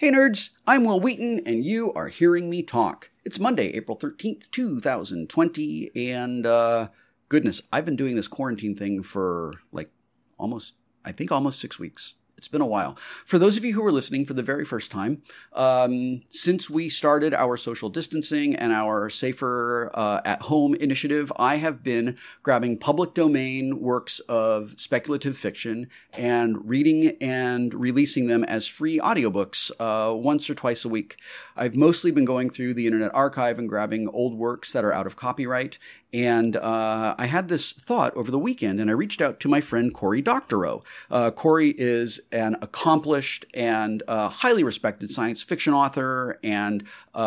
Hey nerds, I'm Wil Wheaton, and you are hearing me talk. It's Monday, April 13th, 2020, and uh, goodness, I've been doing this quarantine thing for like almost, I think almost six weeks. It's been a while. For those of you who are listening for the very first time, um, since we started our social distancing and our safer uh, at home initiative, I have been grabbing public domain works of speculative fiction and reading and releasing them as free audiobooks uh, once or twice a week. I've mostly been going through the Internet Archive and grabbing old works that are out of copyright and uh, I had this thought over the weekend, and I reached out to my friend Cory Doctorow. Uh, Cory is an accomplished and uh, highly respected science fiction author and uh,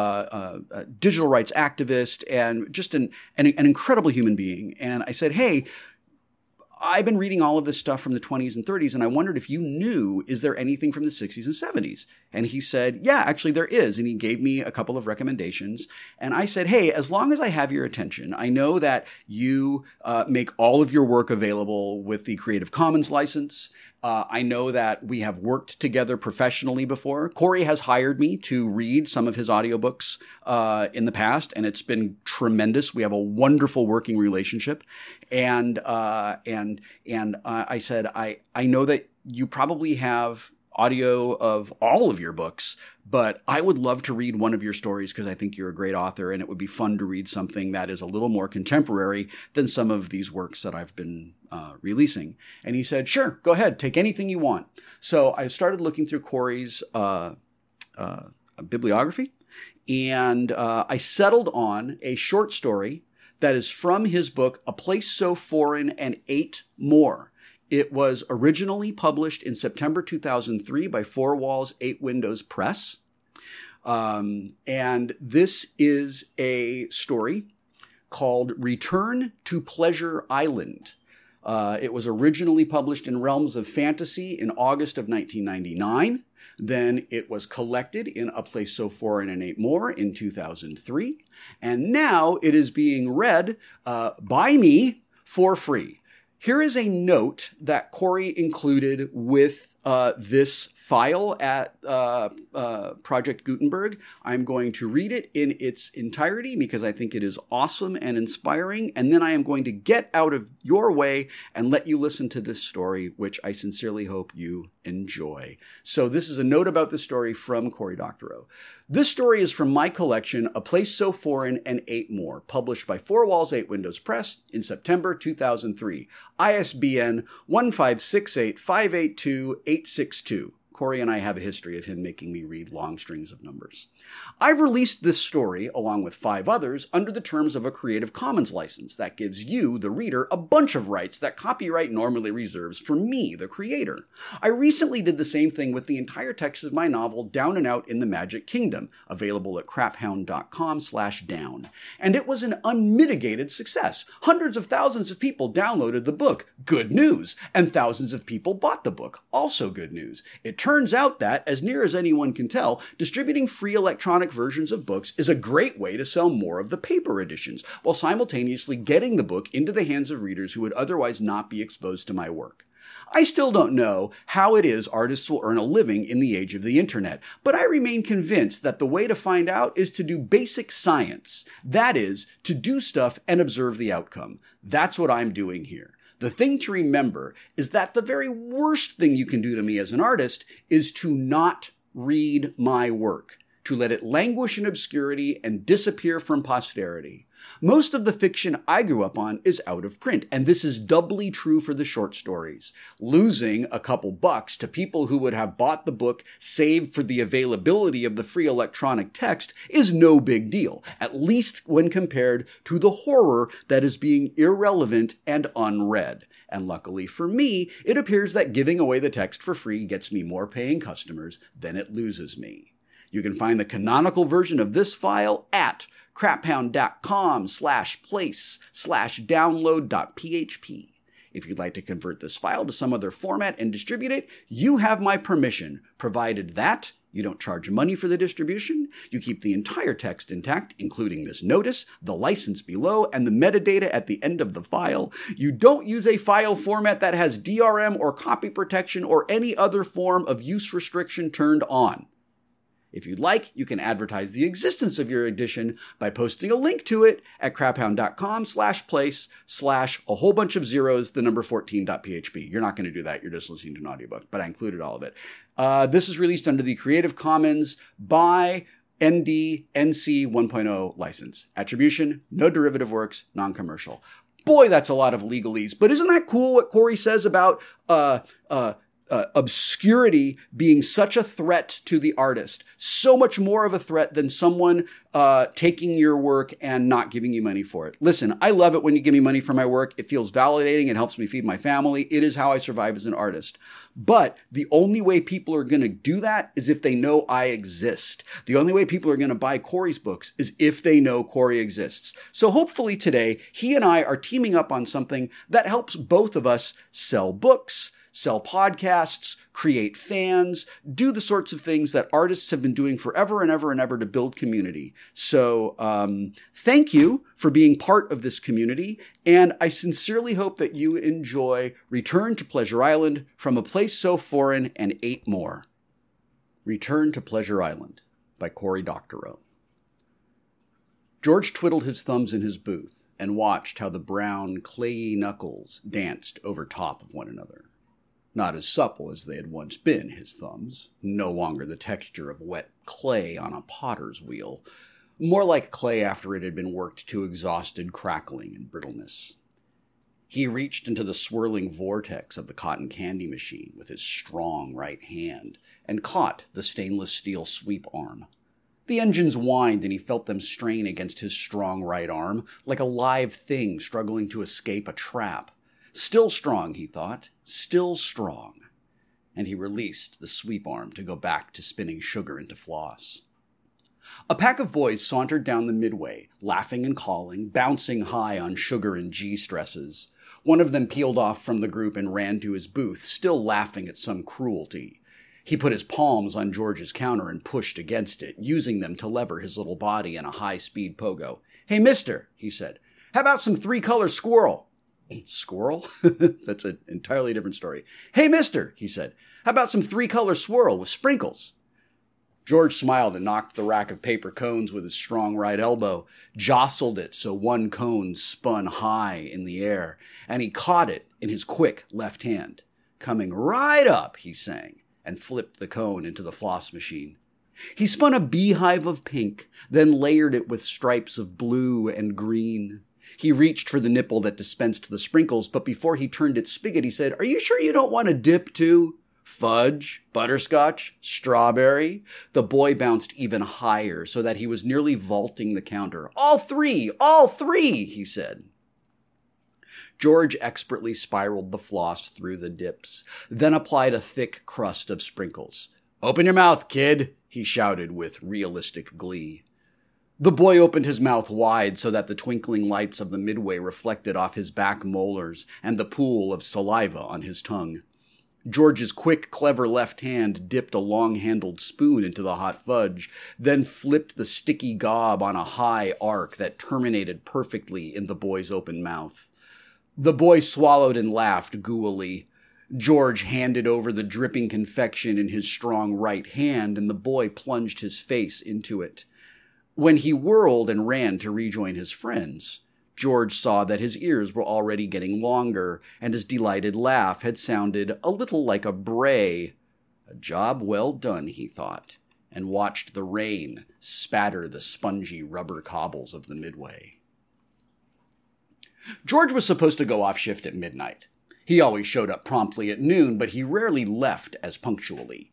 uh, digital rights activist, and just an, an, an incredible human being. And I said, hey, I've been reading all of this stuff from the 20s and 30s, and I wondered if you knew, is there anything from the 60s and 70s? And he said, yeah, actually there is. And he gave me a couple of recommendations. And I said, hey, as long as I have your attention, I know that you uh, make all of your work available with the Creative Commons license. Uh, I know that we have worked together professionally before. Cory has hired me to read some of his audiobooks uh, in the past, and it's been tremendous. We have a wonderful working relationship, and uh, and and I said I I know that you probably have audio of all of your books, but I would love to read one of your stories because I think you're a great author and it would be fun to read something that is a little more contemporary than some of these works that I've been uh, releasing. And he said, sure, go ahead, take anything you want. So I started looking through Cory's uh, uh, bibliography and uh, I settled on a short story that is from his book, A Place So Foreign and Eight More. It was originally published in September 2003 by Four Walls, Eight Windows Press. Um, and this is a story called Return to Pleasure Island. Uh, it was originally published in Realms of Fantasy in August of 1999. Then it was collected in A Place So Foreign and Eight More in 2003. And now it is being read uh, by me for free. Here is a note that Cory included with uh, this file at uh, uh, Project Gutenberg. I'm going to read it in its entirety because I think it is awesome and inspiring. And then I am going to get out of your way and let you listen to this story, which I sincerely hope you enjoy. So, this is a note about the story from Cory Doctorow. This story is from my collection, A Place So Foreign and Eight More, published by Four Walls, Eight Windows Press in September 2003. ISBN 1568 582 862. Cory and I have a history of him making me read long strings of numbers. I've released this story, along with five others, under the terms of a Creative Commons license that gives you, the reader, a bunch of rights that copyright normally reserves for me, the creator. I recently did the same thing with the entire text of my novel Down and Out in the Magic Kingdom, available at craphound.com slash down. And it was an unmitigated success. Hundreds of thousands of people downloaded the book. Good news. And thousands of people bought the book. Also good news. It turns out that, as near as anyone can tell, distributing free electronic versions of books is a great way to sell more of the paper editions, while simultaneously getting the book into the hands of readers who would otherwise not be exposed to my work. I still don't know how it is artists will earn a living in the age of the internet, but I remain convinced that the way to find out is to do basic science. That is, to do stuff and observe the outcome. That's what I'm doing here. The thing to remember is that the very worst thing you can do to me as an artist is to not read my work, to let it languish in obscurity and disappear from posterity. Most of the fiction I grew up on is out of print, and this is doubly true for the short stories. Losing a couple bucks to people who would have bought the book saved for the availability of the free electronic text is no big deal, at least when compared to the horror that is being irrelevant and unread. And luckily for me, it appears that giving away the text for free gets me more paying customers than it loses me. You can find the canonical version of this file at craphound.com slash place slash download.php. If you'd like to convert this file to some other format and distribute it, you have my permission, provided that you don't charge money for the distribution, you keep the entire text intact, including this notice, the license below, and the metadata at the end of the file. You don't use a file format that has DRM or copy protection or any other form of use restriction turned on. If you'd like, you can advertise the existence of your edition by posting a link to it at craphound.com slash place slash a whole bunch of zeros, the number 14.php. You're not going to do that. You're just listening to an audiobook, but I included all of it. Uh, this is released under the Creative Commons by ND NC 1.0 license. Attribution, no derivative works, non-commercial. Boy, that's a lot of legalese. But isn't that cool what Cory says about uh, uh, uh, obscurity being such a threat to the artist, so much more of a threat than someone uh, taking your work and not giving you money for it. Listen, I love it when you give me money for my work. It feels validating. It helps me feed my family. It is how I survive as an artist. But the only way people are going to do that is if they know I exist. The only way people are going to buy Cory's books is if they know Corey exists. So hopefully today, he and I are teaming up on something that helps both of us sell books sell podcasts, create fans, do the sorts of things that artists have been doing forever and ever and ever to build community. So, um, thank you for being part of this community. And I sincerely hope that you enjoy Return to Pleasure Island from a place so foreign and eight more. Return to Pleasure Island by Cory Doctorow. George twiddled his thumbs in his booth and watched how the brown, clayey knuckles danced over top of one another not as supple as they had once been, his thumbs, no longer the texture of wet clay on a potter's wheel, more like clay after it had been worked to exhausted crackling and brittleness. He reached into the swirling vortex of the cotton candy machine with his strong right hand and caught the stainless steel sweep arm. The engines whined and he felt them strain against his strong right arm like a live thing struggling to escape a trap. Still strong, he thought, still strong. And he released the sweep arm to go back to spinning sugar into floss. A pack of boys sauntered down the midway, laughing and calling, bouncing high on sugar and G stresses. One of them peeled off from the group and ran to his booth, still laughing at some cruelty. He put his palms on George's counter and pushed against it, using them to lever his little body in a high speed pogo. Hey, mister, he said, how about some three color squirrel? Squirrel? That's an entirely different story. Hey, mister, he said, how about some three color swirl with sprinkles? George smiled and knocked the rack of paper cones with his strong right elbow, jostled it so one cone spun high in the air, and he caught it in his quick left hand. Coming right up, he sang, and flipped the cone into the floss machine. He spun a beehive of pink, then layered it with stripes of blue and green. He reached for the nipple that dispensed the sprinkles, but before he turned its spigot, he said, Are you sure you don't want a dip too? Fudge, butterscotch, strawberry. The boy bounced even higher so that he was nearly vaulting the counter. All three, all three, he said. George expertly spiraled the floss through the dips, then applied a thick crust of sprinkles. Open your mouth, kid, he shouted with realistic glee. The boy opened his mouth wide so that the twinkling lights of the midway reflected off his back molars and the pool of saliva on his tongue. George's quick, clever left hand dipped a long handled spoon into the hot fudge, then flipped the sticky gob on a high arc that terminated perfectly in the boy's open mouth. The boy swallowed and laughed ghoulily. George handed over the dripping confection in his strong right hand, and the boy plunged his face into it. When he whirled and ran to rejoin his friends, George saw that his ears were already getting longer, and his delighted laugh had sounded a little like a bray. A job well done, he thought, and watched the rain spatter the spongy rubber cobbles of the midway. George was supposed to go off shift at midnight. He always showed up promptly at noon, but he rarely left as punctually.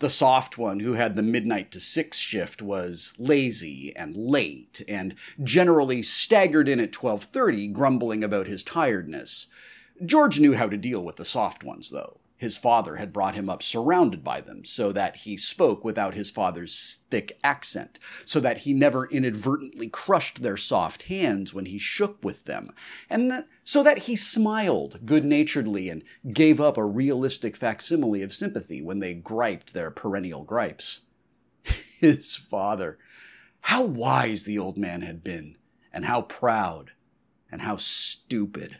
The soft one who had the midnight to six shift was lazy and late and generally staggered in at 1230 grumbling about his tiredness. George knew how to deal with the soft ones though. His father had brought him up surrounded by them so that he spoke without his father's thick accent, so that he never inadvertently crushed their soft hands when he shook with them, and that, so that he smiled good naturedly and gave up a realistic facsimile of sympathy when they griped their perennial gripes. His father. How wise the old man had been, and how proud, and how stupid.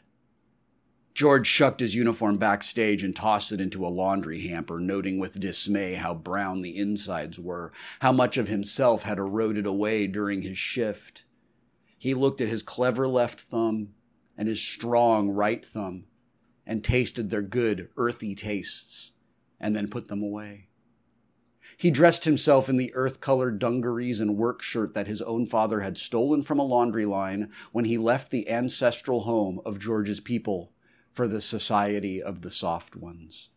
George shucked his uniform backstage and tossed it into a laundry hamper, noting with dismay how brown the insides were, how much of himself had eroded away during his shift. He looked at his clever left thumb and his strong right thumb and tasted their good, earthy tastes, and then put them away. He dressed himself in the earth colored dungarees and work shirt that his own father had stolen from a laundry line when he left the ancestral home of George's people for the society of the soft ones.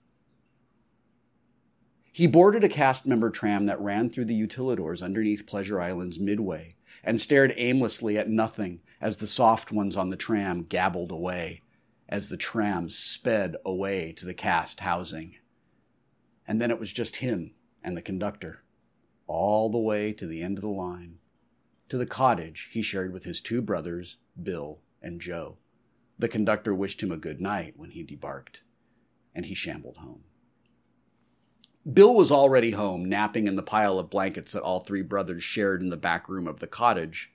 He boarded a cast member tram that ran through the utilidors underneath Pleasure Island's midway and stared aimlessly at nothing as the soft ones on the tram gabbled away, as the tram sped away to the cast housing. And then it was just him and the conductor, all the way to the end of the line, to the cottage he shared with his two brothers, Bill and Joe. The conductor wished him a good night when he debarked, and he shambled home. Bill was already home, napping in the pile of blankets that all three brothers shared in the back room of the cottage.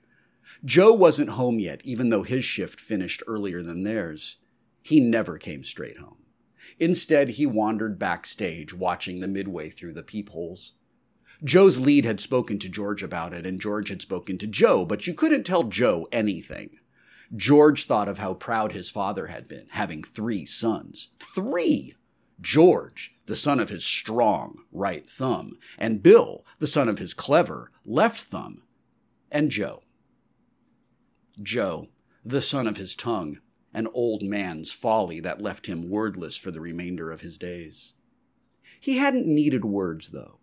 Joe wasn't home yet, even though his shift finished earlier than theirs. He never came straight home. Instead, he wandered backstage, watching the midway through the peepholes. Joe's lead had spoken to George about it, and George had spoken to Joe, but you couldn't tell Joe anything. George thought of how proud his father had been, having three sons. Three! George, the son of his strong right thumb, and Bill, the son of his clever left thumb, and Joe. Joe, the son of his tongue, an old man's folly that left him wordless for the remainder of his days. He hadn't needed words, though.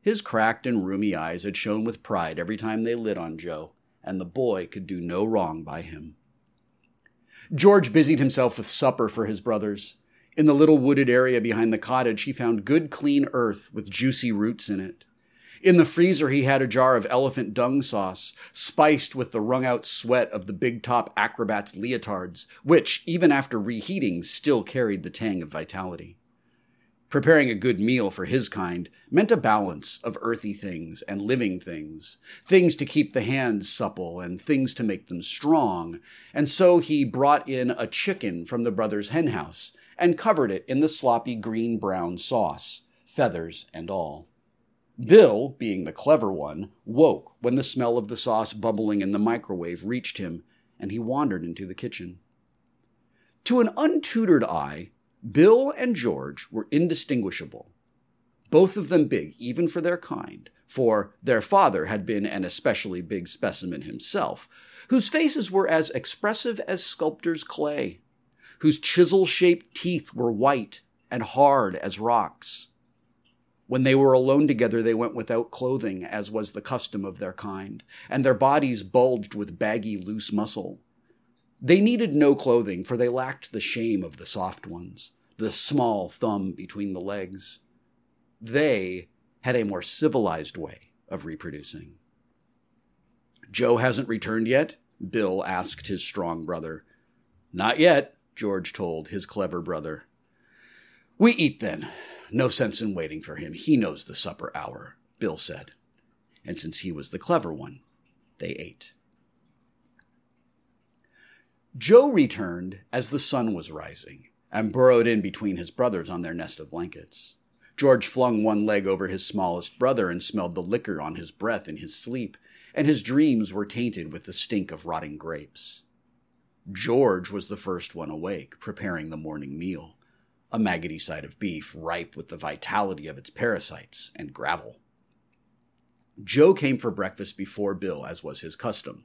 His cracked and rheumy eyes had shone with pride every time they lit on Joe, and the boy could do no wrong by him. George busied himself with supper for his brothers. In the little wooded area behind the cottage, he found good, clean earth with juicy roots in it. In the freezer, he had a jar of elephant dung sauce, spiced with the wrung out sweat of the big top acrobat's leotards, which, even after reheating, still carried the tang of vitality. Preparing a good meal for his kind meant a balance of earthy things and living things, things to keep the hands supple and things to make them strong, and so he brought in a chicken from the brothers' henhouse and covered it in the sloppy green brown sauce, feathers and all. Bill, being the clever one, woke when the smell of the sauce bubbling in the microwave reached him, and he wandered into the kitchen. To an untutored eye, Bill and George were indistinguishable. Both of them big, even for their kind, for their father had been an especially big specimen himself, whose faces were as expressive as sculptor's clay, whose chisel shaped teeth were white and hard as rocks when they were alone together, they went without clothing, as was the custom of their kind, and their bodies bulged with baggy, loose muscle. They needed no clothing, for they lacked the shame of the soft ones, the small thumb between the legs. They had a more civilized way of reproducing. Joe hasn't returned yet? Bill asked his strong brother. Not yet, George told his clever brother. We eat then. No sense in waiting for him. He knows the supper hour, Bill said. And since he was the clever one, they ate. Joe returned as the sun was rising and burrowed in between his brothers on their nest of blankets. George flung one leg over his smallest brother and smelled the liquor on his breath in his sleep, and his dreams were tainted with the stink of rotting grapes. George was the first one awake, preparing the morning meal a maggoty side of beef ripe with the vitality of its parasites and gravel. Joe came for breakfast before Bill, as was his custom.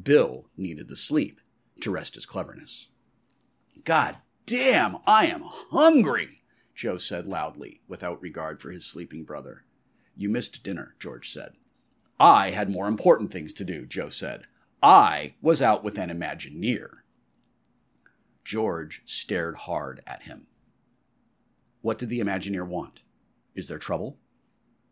Bill needed the sleep to rest his cleverness. God damn, I am hungry, Joe said loudly, without regard for his sleeping brother. You missed dinner, George said. I had more important things to do, Joe said. I was out with an Imagineer. George stared hard at him. What did the Imagineer want? Is there trouble?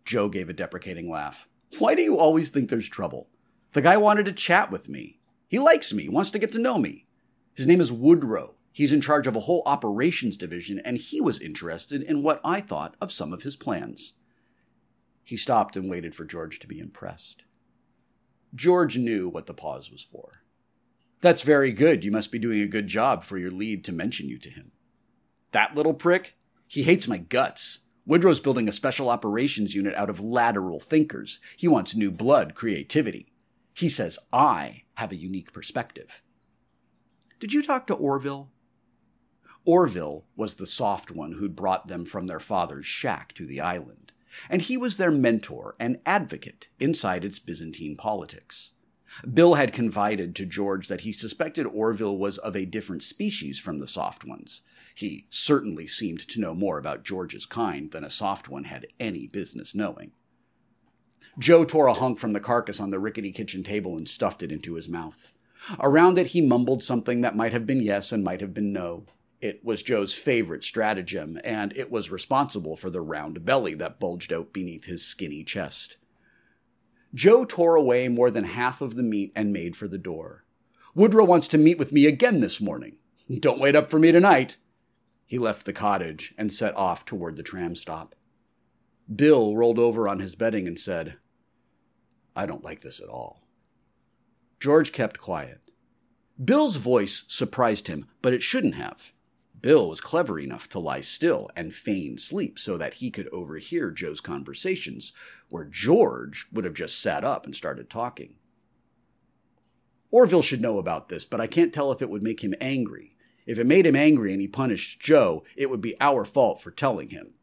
Joe gave a deprecating laugh. Why do you always think there's trouble? The guy wanted to chat with me. He likes me, wants to get to know me. His name is Woodrow. He's in charge of a whole operations division, and he was interested in what I thought of some of his plans. He stopped and waited for George to be impressed. George knew what the pause was for. That's very good. You must be doing a good job for your lead to mention you to him. That little prick? He hates my guts. Woodrow's building a special operations unit out of lateral thinkers. He wants new blood, creativity. He says I have a unique perspective. Did you talk to Orville? Orville was the soft one who'd brought them from their father's shack to the island, and he was their mentor and advocate inside its Byzantine politics. Bill had confided to George that he suspected Orville was of a different species from the soft ones. He certainly seemed to know more about George's kind than a soft one had any business knowing. Joe tore a hunk from the carcass on the rickety kitchen table and stuffed it into his mouth. Around it, he mumbled something that might have been yes and might have been no. It was Joe's favorite stratagem, and it was responsible for the round belly that bulged out beneath his skinny chest. Joe tore away more than half of the meat and made for the door. Woodrow wants to meet with me again this morning. Don't wait up for me tonight. He left the cottage and set off toward the tram stop. Bill rolled over on his bedding and said, I don't like this at all. George kept quiet. Bill's voice surprised him, but it shouldn't have. Bill was clever enough to lie still and feign sleep so that he could overhear Joe's conversations, where George would have just sat up and started talking. Orville should know about this, but I can't tell if it would make him angry. If it made him angry and he punished Joe, it would be our fault for telling him.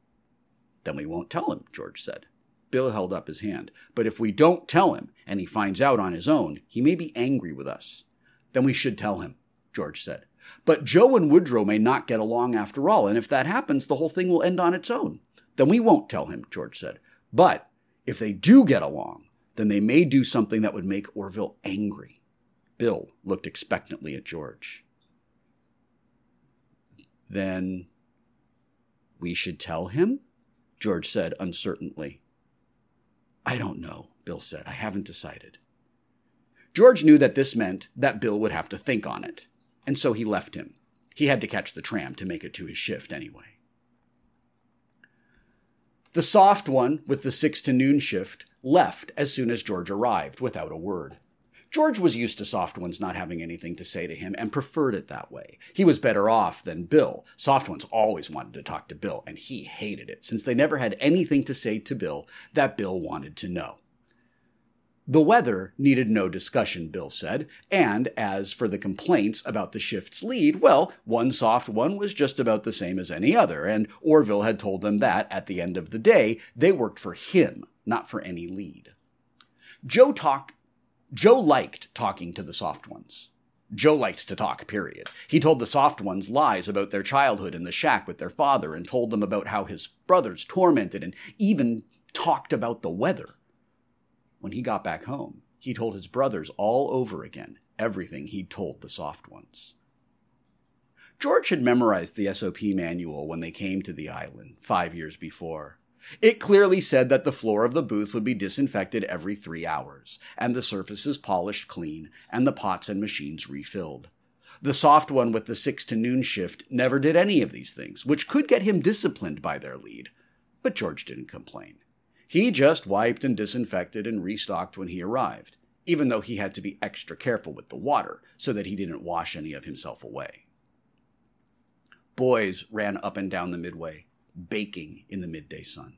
Then we won't tell him, George said. Bill held up his hand. But if we don't tell him and he finds out on his own, he may be angry with us. Then we should tell him, George said. But Joe and Woodrow may not get along after all, and if that happens, the whole thing will end on its own. Then we won't tell him, George said. But if they do get along, then they may do something that would make Orville angry. Bill looked expectantly at George. Then we should tell him? George said uncertainly. I don't know, Bill said. I haven't decided. George knew that this meant that Bill would have to think on it and so he left him. He had to catch the tram to make it to his shift anyway. The soft one with the 6 to noon shift left as soon as George arrived without a word. George was used to soft ones not having anything to say to him and preferred it that way. He was better off than Bill. Soft ones always wanted to talk to Bill, and he hated it since they never had anything to say to Bill that Bill wanted to know. The weather needed no discussion, Bill said, and as for the complaints about the shift's lead, well, one soft one was just about the same as any other, and Orville had told them that, at the end of the day, they worked for him, not for any lead. Joe talk Joe liked talking to the soft ones. Joe liked to talk, period. He told the soft ones lies about their childhood in the shack with their father and told them about how his brothers tormented and even talked about the weather. When he got back home, he told his brothers all over again everything he'd told the soft ones. George had memorized the SOP manual when they came to the island five years before. It clearly said that the floor of the booth would be disinfected every three hours, and the surfaces polished clean, and the pots and machines refilled. The soft one with the six to noon shift never did any of these things, which could get him disciplined by their lead. But George didn't complain. He just wiped and disinfected and restocked when he arrived, even though he had to be extra careful with the water so that he didn't wash any of himself away. Boys ran up and down the midway, baking in the midday sun.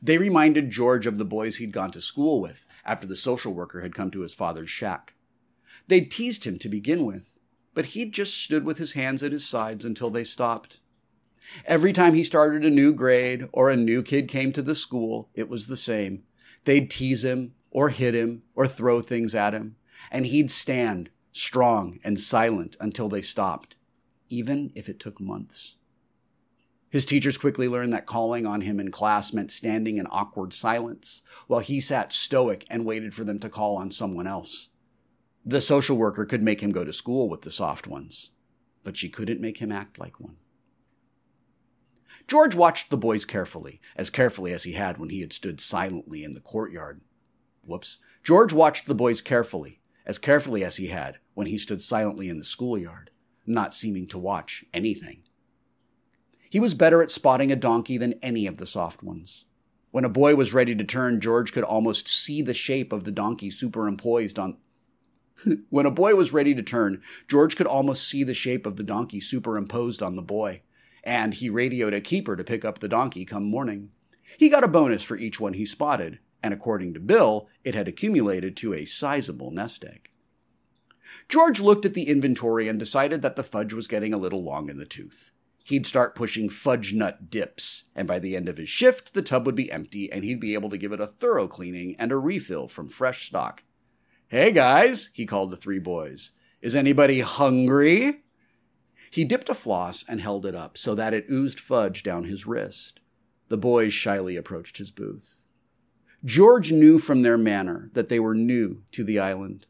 They reminded George of the boys he'd gone to school with after the social worker had come to his father's shack. They'd teased him to begin with, but he'd just stood with his hands at his sides until they stopped. Every time he started a new grade or a new kid came to the school, it was the same. They'd tease him or hit him or throw things at him, and he'd stand strong and silent until they stopped, even if it took months. His teachers quickly learned that calling on him in class meant standing in awkward silence, while he sat stoic and waited for them to call on someone else. The social worker could make him go to school with the soft ones, but she couldn't make him act like one. George watched the boys carefully, as carefully as he had when he had stood silently in the courtyard. Whoops. George watched the boys carefully, as carefully as he had when he stood silently in the schoolyard, not seeming to watch anything. He was better at spotting a donkey than any of the soft ones. When a boy was ready to turn, George could almost see the shape of the donkey superimposed on when a boy was ready to turn, George could almost see the shape of the donkey superimposed on the boy, and he radioed a keeper to pick up the donkey come morning. He got a bonus for each one he spotted, and according to Bill, it had accumulated to a sizable nest egg. George looked at the inventory and decided that the fudge was getting a little long in the tooth. He'd start pushing fudge nut dips, and by the end of his shift, the tub would be empty and he'd be able to give it a thorough cleaning and a refill from fresh stock. Hey guys, he called the three boys. Is anybody hungry? He dipped a floss and held it up so that it oozed fudge down his wrist. The boys shyly approached his booth. George knew from their manner that they were new to the island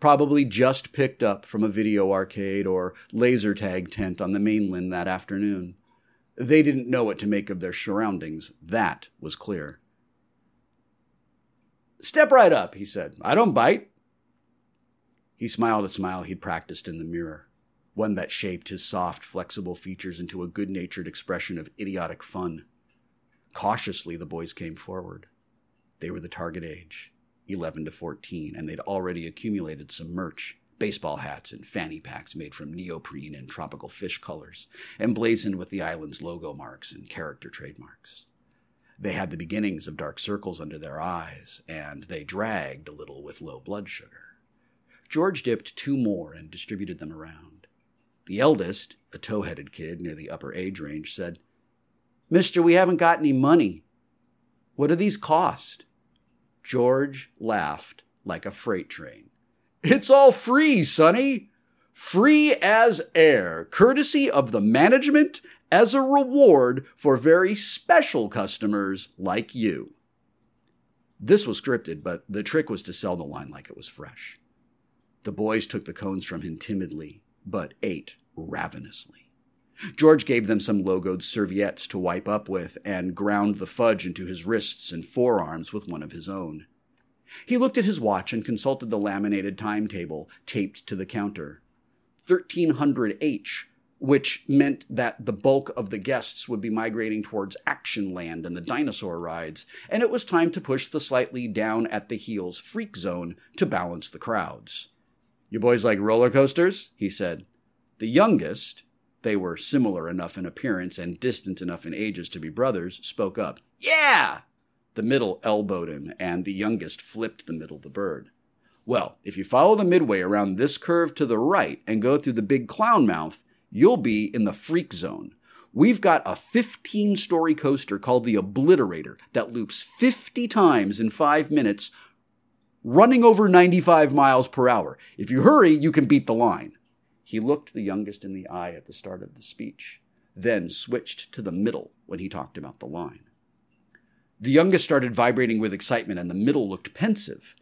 probably just picked up from a video arcade or laser tag tent on the mainland that afternoon. They didn't know what to make of their surroundings. That was clear. Step right up, he said. I don't bite. He smiled a smile he'd practiced in the mirror, one that shaped his soft, flexible features into a good natured expression of idiotic fun. Cautiously, the boys came forward. They were the target age. 11 to 14, and they'd already accumulated some merch baseball hats and fanny packs made from neoprene and tropical fish colors, emblazoned with the island's logo marks and character trademarks. They had the beginnings of dark circles under their eyes, and they dragged a little with low blood sugar. George dipped two more and distributed them around. The eldest, a tow headed kid near the upper age range, said, Mister, we haven't got any money. What do these cost? George laughed like a freight train. It's all free, Sonny. Free as air, courtesy of the management as a reward for very special customers like you. This was scripted, but the trick was to sell the line like it was fresh. The boys took the cones from him timidly, but ate ravenously. George gave them some logoed serviettes to wipe up with and ground the fudge into his wrists and forearms with one of his own. He looked at his watch and consulted the laminated timetable taped to the counter. 1300H, which meant that the bulk of the guests would be migrating towards Action Land and the dinosaur rides, and it was time to push the slightly down at the heels freak zone to balance the crowds. You boys like roller coasters? he said. The youngest, they were similar enough in appearance and distant enough in ages to be brothers, spoke up. Yeah! The middle elbowed him, and the youngest flipped the middle of the bird. Well, if you follow the midway around this curve to the right and go through the big clown mouth, you'll be in the freak zone. We've got a 15 story coaster called the Obliterator that loops 50 times in five minutes, running over 95 miles per hour. If you hurry, you can beat the line. He looked the youngest in the eye at the start of the speech, then switched to the middle when he talked about the line. The youngest started vibrating with excitement, and the middle looked pensive.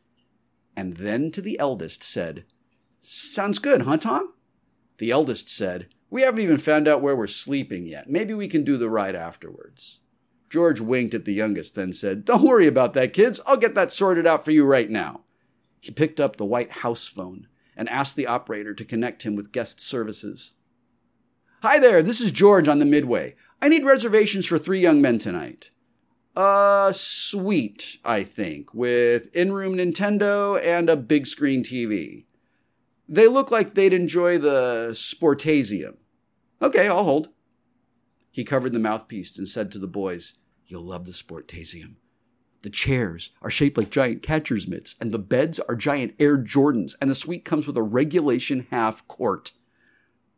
And then to the eldest said, Sounds good, huh, Tom? The eldest said, We haven't even found out where we're sleeping yet. Maybe we can do the ride afterwards. George winked at the youngest, then said, Don't worry about that, kids. I'll get that sorted out for you right now. He picked up the white house phone and asked the operator to connect him with guest services. Hi there, this is George on the Midway. I need reservations for three young men tonight. Uh, a suite, I think, with in room Nintendo and a big screen TV. They look like they'd enjoy the Sportasium. Okay, I'll hold. He covered the mouthpiece and said to the boys, You'll love the Sportasium. The chairs are shaped like giant catcher's mitts, and the beds are giant Air Jordans, and the suite comes with a regulation half court.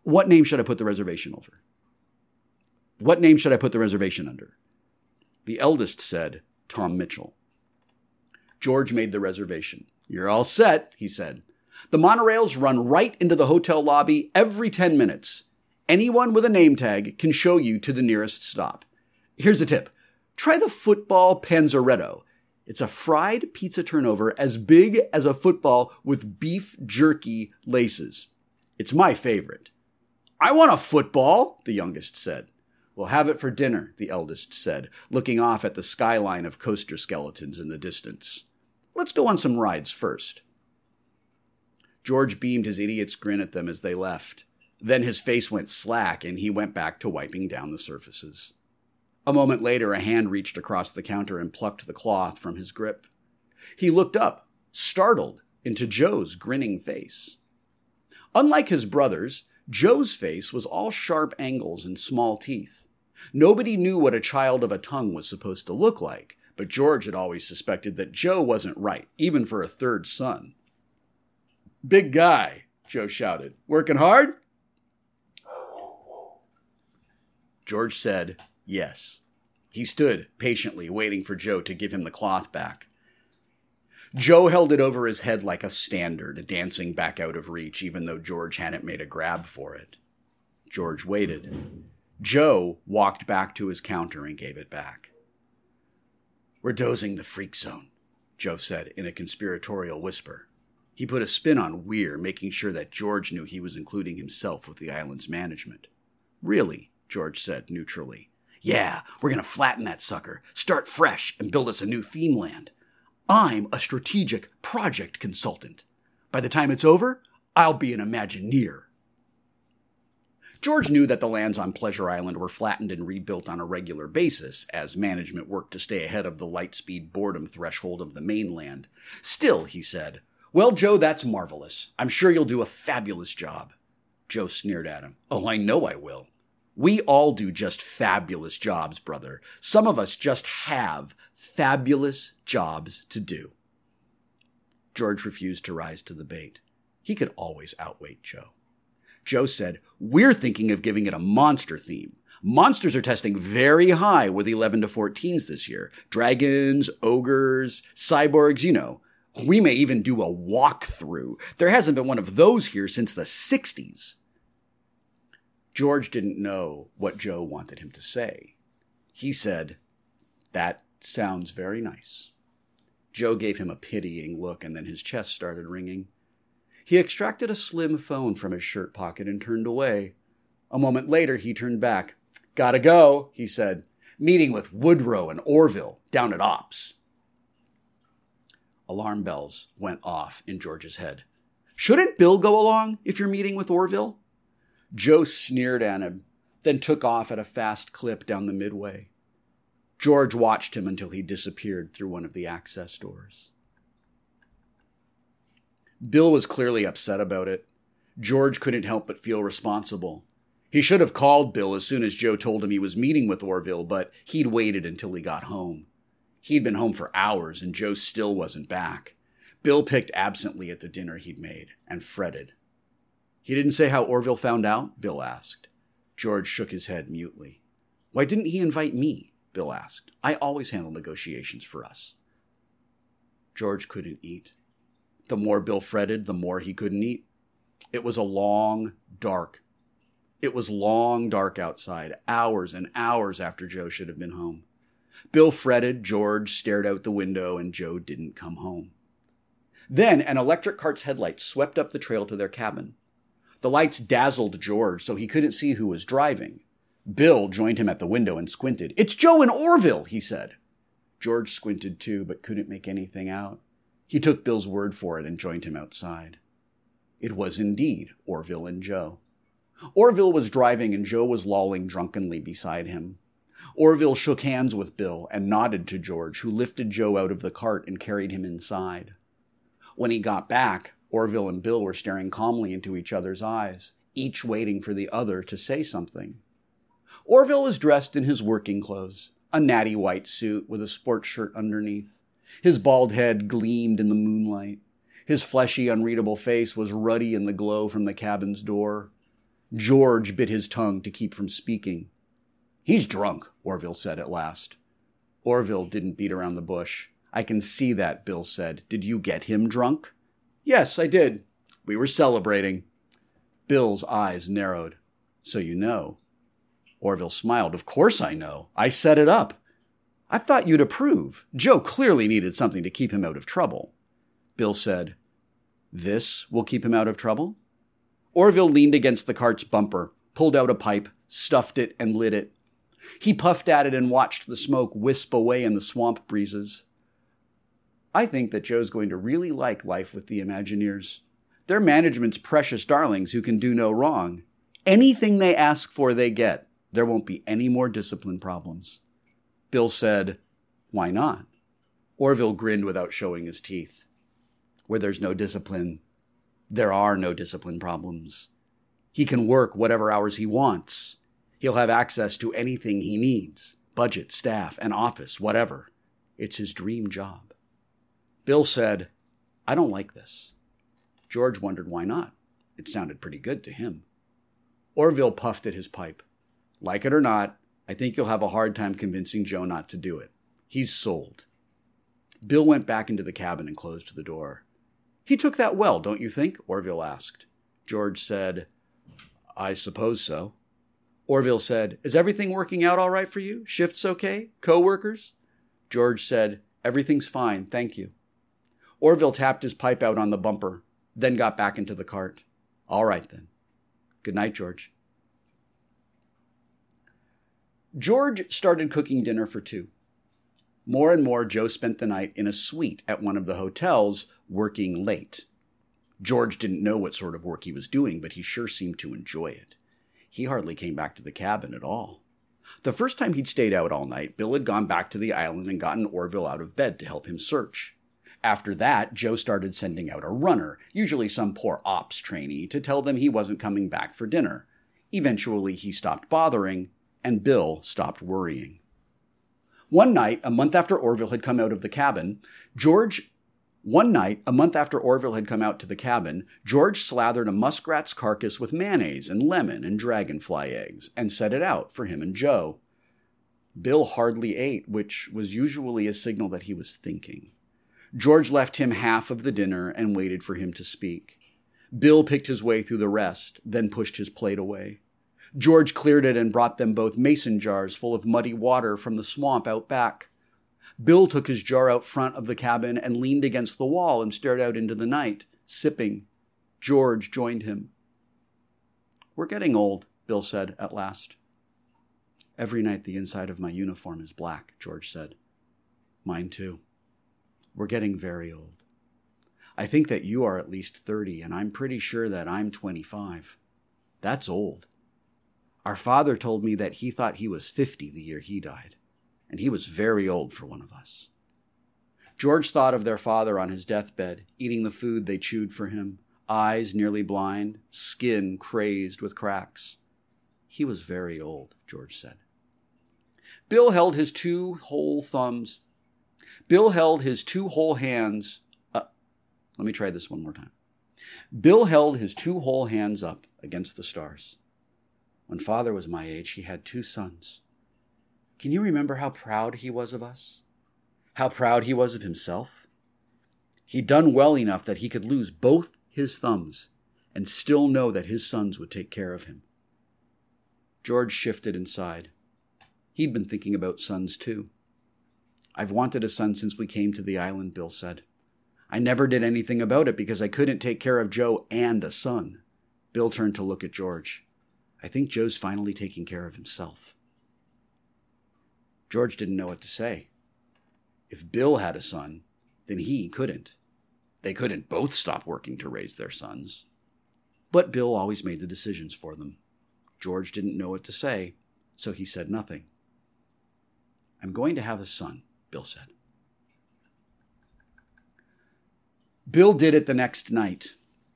What name should I put the reservation over? What name should I put the reservation under? The eldest said, Tom Mitchell. George made the reservation. You're all set, he said. The monorails run right into the hotel lobby every 10 minutes. Anyone with a name tag can show you to the nearest stop. Here's a tip Try the football panzeretto. It's a fried pizza turnover as big as a football with beef jerky laces. It's my favorite. I want a football, the youngest said. We'll have it for dinner, the eldest said, looking off at the skyline of coaster skeletons in the distance. Let's go on some rides first. George beamed his idiot's grin at them as they left. Then his face went slack and he went back to wiping down the surfaces. A moment later, a hand reached across the counter and plucked the cloth from his grip. He looked up, startled, into Joe's grinning face. Unlike his brothers, Joe's face was all sharp angles and small teeth. Nobody knew what a child of a tongue was supposed to look like, but George had always suspected that Joe wasn't right, even for a third son. Big guy, Joe shouted. Working hard? George said, Yes. He stood patiently waiting for Joe to give him the cloth back. Joe held it over his head like a standard, dancing back out of reach, even though George hadn't made a grab for it. George waited. Joe walked back to his counter and gave it back. We're dozing the freak zone, Joe said in a conspiratorial whisper. He put a spin on we're, making sure that George knew he was including himself with the island's management. Really, George said neutrally. Yeah, we're going to flatten that sucker, start fresh, and build us a new theme land. I'm a strategic project consultant. By the time it's over, I'll be an Imagineer. George knew that the lands on Pleasure Island were flattened and rebuilt on a regular basis as management worked to stay ahead of the light speed boredom threshold of the mainland. Still, he said, Well, Joe, that's marvelous. I'm sure you'll do a fabulous job. Joe sneered at him. Oh, I know I will. We all do just fabulous jobs, brother. Some of us just have fabulous jobs to do. George refused to rise to the bait. He could always outweight Joe. Joe said, We're thinking of giving it a monster theme. Monsters are testing very high with 11 to 14s this year. Dragons, ogres, cyborgs, you know. We may even do a walkthrough. There hasn't been one of those here since the 60s. George didn't know what Joe wanted him to say. He said, That sounds very nice. Joe gave him a pitying look and then his chest started ringing. He extracted a slim phone from his shirt pocket and turned away. A moment later, he turned back. Gotta go, he said. Meeting with Woodrow and Orville down at Ops. Alarm bells went off in George's head. Shouldn't Bill go along if you're meeting with Orville? Joe sneered at him, then took off at a fast clip down the midway. George watched him until he disappeared through one of the access doors. Bill was clearly upset about it. George couldn't help but feel responsible. He should have called Bill as soon as Joe told him he was meeting with Orville, but he'd waited until he got home. He'd been home for hours and Joe still wasn't back. Bill picked absently at the dinner he'd made and fretted. He didn't say how Orville found out? Bill asked. George shook his head mutely. Why didn't he invite me? Bill asked. I always handle negotiations for us. George couldn't eat. The more Bill fretted, the more he couldn't eat. It was a long, dark. It was long, dark outside, hours and hours after Joe should have been home. Bill fretted, George stared out the window, and Joe didn't come home. Then an electric cart's headlights swept up the trail to their cabin. The lights dazzled George, so he couldn't see who was driving. Bill joined him at the window and squinted. It's Joe and Orville, he said. George squinted too, but couldn't make anything out. He took Bill's word for it and joined him outside. It was indeed Orville and Joe. Orville was driving and Joe was lolling drunkenly beside him. Orville shook hands with Bill and nodded to George, who lifted Joe out of the cart and carried him inside. When he got back, Orville and Bill were staring calmly into each other's eyes, each waiting for the other to say something. Orville was dressed in his working clothes, a natty white suit with a sports shirt underneath. His bald head gleamed in the moonlight. His fleshy, unreadable face was ruddy in the glow from the cabin's door. George bit his tongue to keep from speaking. He's drunk, Orville said at last. Orville didn't beat around the bush. I can see that, Bill said. Did you get him drunk? Yes, I did. We were celebrating. Bill's eyes narrowed. So you know. Orville smiled. Of course I know. I set it up. I thought you'd approve. Joe clearly needed something to keep him out of trouble. Bill said, This will keep him out of trouble? Orville leaned against the cart's bumper, pulled out a pipe, stuffed it, and lit it. He puffed at it and watched the smoke wisp away in the swamp breezes. I think that Joe's going to really like life with the Imagineers. They're management's precious darlings who can do no wrong. Anything they ask for, they get. There won't be any more discipline problems. Bill said, Why not? Orville grinned without showing his teeth. Where there's no discipline, there are no discipline problems. He can work whatever hours he wants. He'll have access to anything he needs budget, staff, an office, whatever. It's his dream job. Bill said, I don't like this. George wondered why not. It sounded pretty good to him. Orville puffed at his pipe. Like it or not, I think you'll have a hard time convincing Joe not to do it. He's sold. Bill went back into the cabin and closed the door. He took that well, don't you think? Orville asked. George said, I suppose so. Orville said, Is everything working out all right for you? Shifts okay? Co workers? George said, Everything's fine, thank you. Orville tapped his pipe out on the bumper, then got back into the cart. All right then. Good night, George. George started cooking dinner for two. More and more, Joe spent the night in a suite at one of the hotels, working late. George didn't know what sort of work he was doing, but he sure seemed to enjoy it. He hardly came back to the cabin at all. The first time he'd stayed out all night, Bill had gone back to the island and gotten Orville out of bed to help him search. After that, Joe started sending out a runner, usually some poor ops trainee, to tell them he wasn't coming back for dinner. Eventually, he stopped bothering, and Bill stopped worrying. One night, a month after Orville had come out of the cabin, George one night, a month after Orville had come out to the cabin, George slathered a muskrat's carcass with mayonnaise and lemon and dragonfly eggs and set it out for him and Joe. Bill hardly ate, which was usually a signal that he was thinking. George left him half of the dinner and waited for him to speak. Bill picked his way through the rest, then pushed his plate away. George cleared it and brought them both mason jars full of muddy water from the swamp out back. Bill took his jar out front of the cabin and leaned against the wall and stared out into the night, sipping. George joined him. We're getting old, Bill said at last. Every night the inside of my uniform is black, George said. Mine too. We're getting very old. I think that you are at least 30, and I'm pretty sure that I'm 25. That's old. Our father told me that he thought he was 50 the year he died and he was very old for one of us. George thought of their father on his deathbed, eating the food they chewed for him, eyes nearly blind, skin crazed with cracks. He was very old, George said. Bill held his two whole thumbs. Bill held his two whole hands. up. let me try this one more time. Bill held his two whole hands up against the stars. When father was my age, he had two sons. Can you remember how proud he was of us? How proud he was of himself? He'd done well enough that he could lose both his thumbs and still know that his sons would take care of him. George shifted and sighed. He'd been thinking about sons too. I've wanted a son since we came to the island, Bill said. I never did anything about it because I couldn't take care of Joe and a son. Bill turned to look at George. I think Joe's finally taking care of himself. George didn't know what to say. If Bill had a son, then he couldn't. They couldn't both stop working to raise their sons. But Bill always made the decisions for them. George didn't know what to say, so he said nothing. I'm going to have a son, Bill said. Bill did it the next night.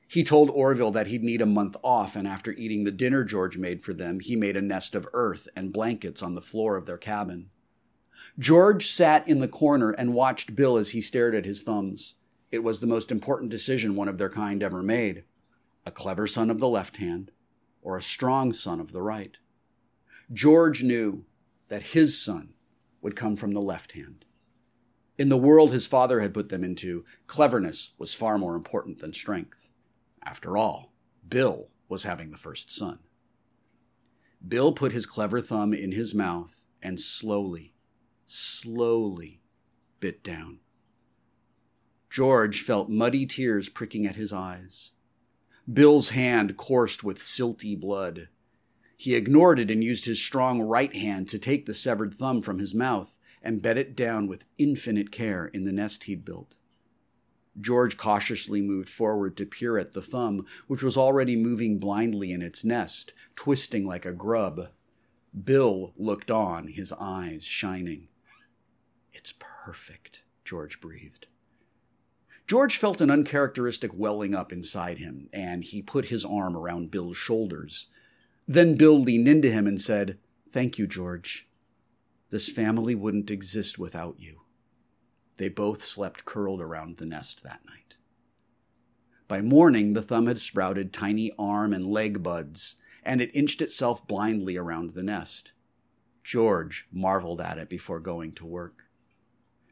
He told Orville that he'd need a month off, and after eating the dinner George made for them, he made a nest of earth and blankets on the floor of their cabin. George sat in the corner and watched Bill as he stared at his thumbs. It was the most important decision one of their kind ever made a clever son of the left hand or a strong son of the right. George knew that his son would come from the left hand. In the world his father had put them into, cleverness was far more important than strength. After all, Bill was having the first son. Bill put his clever thumb in his mouth and slowly, slowly bit down. George felt muddy tears pricking at his eyes. Bill's hand coursed with silty blood. He ignored it and used his strong right hand to take the severed thumb from his mouth and bed it down with infinite care in the nest he'd built. George cautiously moved forward to peer at the thumb, which was already moving blindly in its nest, twisting like a grub. Bill looked on, his eyes shining. It's perfect, George breathed. George felt an uncharacteristic welling up inside him, and he put his arm around Bill's shoulders. Then Bill leaned into him and said, Thank you, George. This family wouldn't exist without you. They both slept curled around the nest that night. By morning, the thumb had sprouted tiny arm and leg buds, and it inched itself blindly around the nest. George marveled at it before going to work.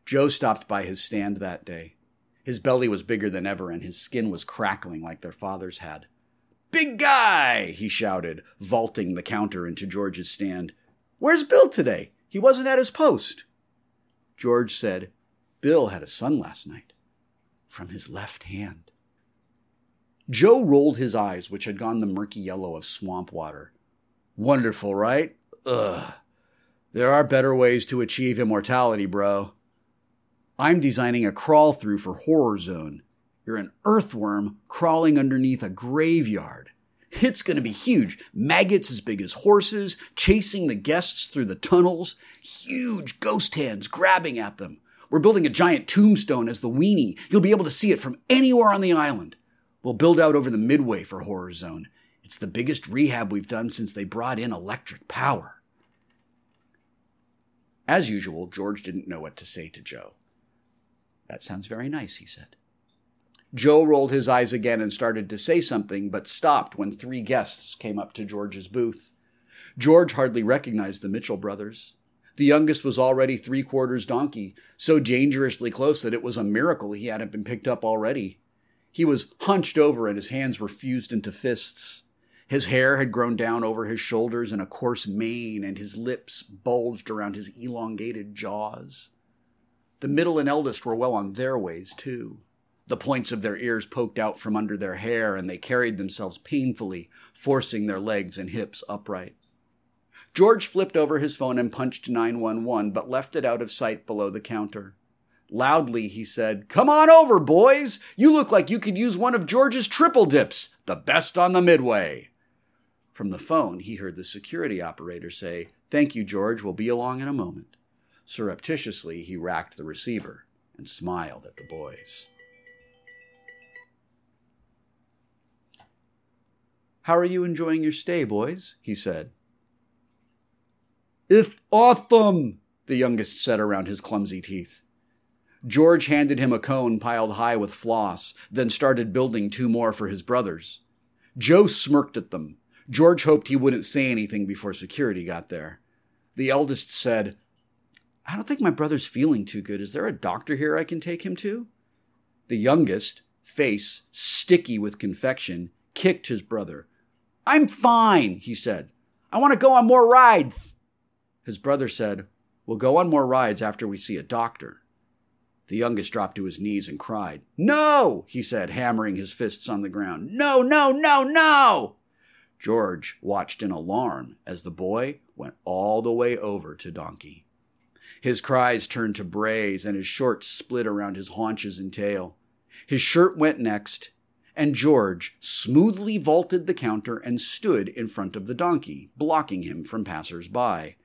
Joe stopped by his stand that day. His belly was bigger than ever, and his skin was crackling like their father's had. Big guy! he shouted, vaulting the counter into George's stand. Where's Bill today? He wasn't at his post. George said, Bill had a son last night. From his left hand. Joe rolled his eyes, which had gone the murky yellow of swamp water. Wonderful, right? Ugh. There are better ways to achieve immortality, bro. I'm designing a crawl through for Horror Zone. You're an earthworm crawling underneath a graveyard. It's going to be huge. Maggots as big as horses, chasing the guests through the tunnels, huge ghost hands grabbing at them. We're building a giant tombstone as the weenie. You'll be able to see it from anywhere on the island. We'll build out over the midway for Horror Zone. It's the biggest rehab we've done since they brought in electric power. As usual, George didn't know what to say to Joe. That sounds very nice, he said. Joe rolled his eyes again and started to say something, but stopped when three guests came up to George's booth. George hardly recognized the Mitchell brothers. The youngest was already three quarters donkey, so dangerously close that it was a miracle he hadn't been picked up already. He was hunched over and his hands were fused into fists. His hair had grown down over his shoulders in a coarse mane, and his lips bulged around his elongated jaws. The middle and eldest were well on their ways, too. The points of their ears poked out from under their hair, and they carried themselves painfully, forcing their legs and hips upright. George flipped over his phone and punched 911, but left it out of sight below the counter. Loudly, he said, Come on over, boys! You look like you could use one of George's triple dips, the best on the midway. From the phone, he heard the security operator say, Thank you, George. We'll be along in a moment. Surreptitiously, he racked the receiver and smiled at the boys. How are you enjoying your stay, boys? he said. It's awesome, the youngest said around his clumsy teeth. George handed him a cone piled high with floss, then started building two more for his brothers. Joe smirked at them. George hoped he wouldn't say anything before security got there. The eldest said, I don't think my brother's feeling too good. Is there a doctor here I can take him to? The youngest, face sticky with confection, kicked his brother. I'm fine, he said. I want to go on more rides. His brother said, We'll go on more rides after we see a doctor. The youngest dropped to his knees and cried. No, he said, hammering his fists on the ground. No, no, no, no! George watched in alarm as the boy went all the way over to Donkey. His cries turned to brays, and his shorts split around his haunches and tail. His shirt went next, and George smoothly vaulted the counter and stood in front of the donkey, blocking him from passers by.